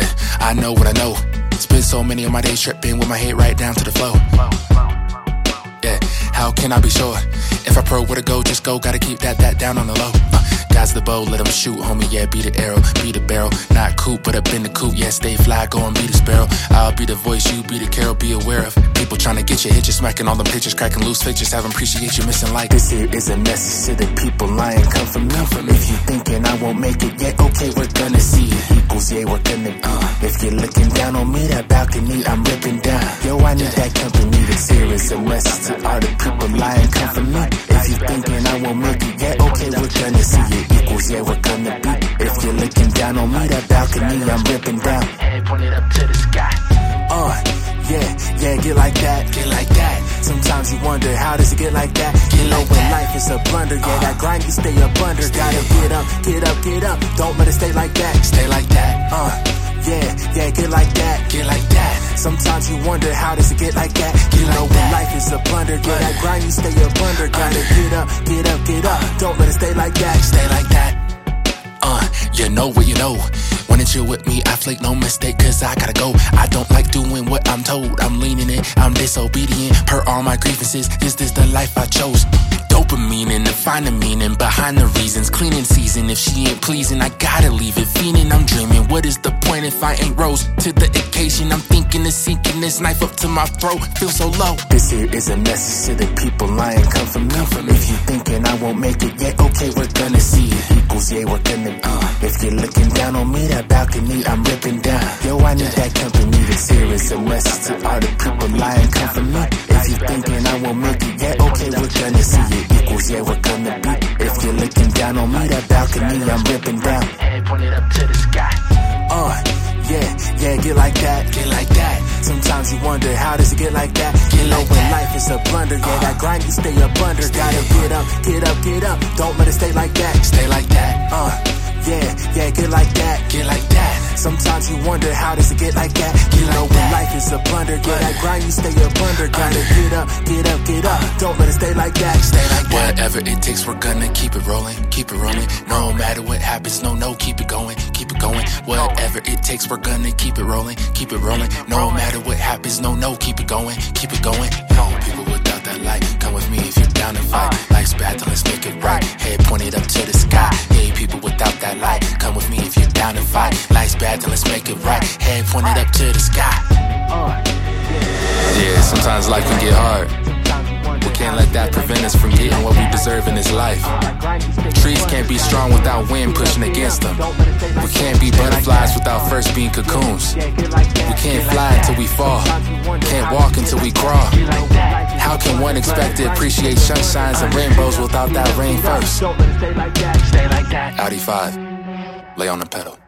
I know what I know. Spend so many of my days tripping with my head right down to the flow. Yeah, how can I be sure? If I pro where to go, just go. Gotta keep that that down on the low. Uh, guys the bow, let them shoot, homie. Yeah, be the arrow, be the barrel. Not coop, but up in the coop. Yeah, stay fly, go and be the sparrow. I'll be the voice, you be the carol. Be aware of people trying to get you hit you, smacking all them pictures, cracking loose fixtures. Have appreciate you missing like This here is a message to the people lying. Come from me. If you thinking I won't make it yet, okay, we're gonna see it. Equals, yeah, we're gonna be. If you're looking down on me, that balcony, I'm ripping down. Yo, I need that company. This here is a message to all the people lying. Come from me. If you're thinking I won't make it yeah, okay, we're gonna see it. Equals, yeah, we're gonna be. If you're looking down on me, that balcony, I'm ripping down. Head pointed up to the sky. Uh, yeah, yeah, get like that, get like that. Sometimes you wonder how does it get like that? You know is a blunder, yeah, that grind you stay up under. Gotta get up, get up, get up. Don't let it stay like that. stay like that. Uh, yeah, yeah, get like that. Get like that. Sometimes you wonder how does it get like that? You know when life is a blunder, yeah, that grind you stay up under. Gotta get up, get up, get up. Don't let it stay like that. Stay like that. Uh, you know what you know. When it's you with me, I flake no mistake, cause I gotta go. I don't like doing what I'm told. I'm leaning it, I'm disobedient. Per all my grievances, is this the life I chose? Dopamine and the meaning behind the reasons. Cleaning season, if she ain't pleasing, I gotta leave it. Fiending, I'm dreaming. What is the point if I ain't rose to the occasion? I'm thinking of this knife up to my throat. Feel so low. This here is a message to the people lying. Come from me. If you thinking I won't make it yet, okay, we're gonna see it. Equals, yeah, we're gonna be. If you're looking down on me, that balcony, I'm ripping down. Yo, I need that company. This here is a message to all the people lying. Come from me. If you thinking I won't make it yet, okay, we're gonna see it. Equals, yeah, we're gonna be. If you're looking down on me, that balcony, I'm ripping down. Head pointed up to the sky. Uh, yeah, yeah, get like that, get like that. Sometimes you wonder how does it get like that? You know when life is a blunder, yeah, that grind you stay up under. Gotta get up, get up, get up. Don't let it stay like that. Stay like that. Uh, yeah, yeah, get like that. Get like that. Sometimes you wonder how does it get like that? You know when life is a blunder, yeah, that grind you stay up under. Gotta get up, get up, get up. Don't let it stay like that. Stay like that. Whatever it takes, we're gonna keep it rolling, keep it rolling. No matter what happens, no, no, keep it going, keep it going. Whatever it takes, we're gonna keep it rolling, keep it rolling. No matter what happens, no, no, keep it going, keep it going. No people without that light, come with me if you're down to fight. Life's bad, bad, then let's make it right. Head pointed up to the sky. Yeah, sometimes life can get hard. We can't let that prevent us from getting what we deserve in this life. Trees can't be strong without wind pushing against them. We can't be butterflies without first being cocoons. We can't fly until we fall. Can't walk until we crawl. How can one expect to appreciate sunshines and rainbows without that rain first? Audi 5, lay on the pedal.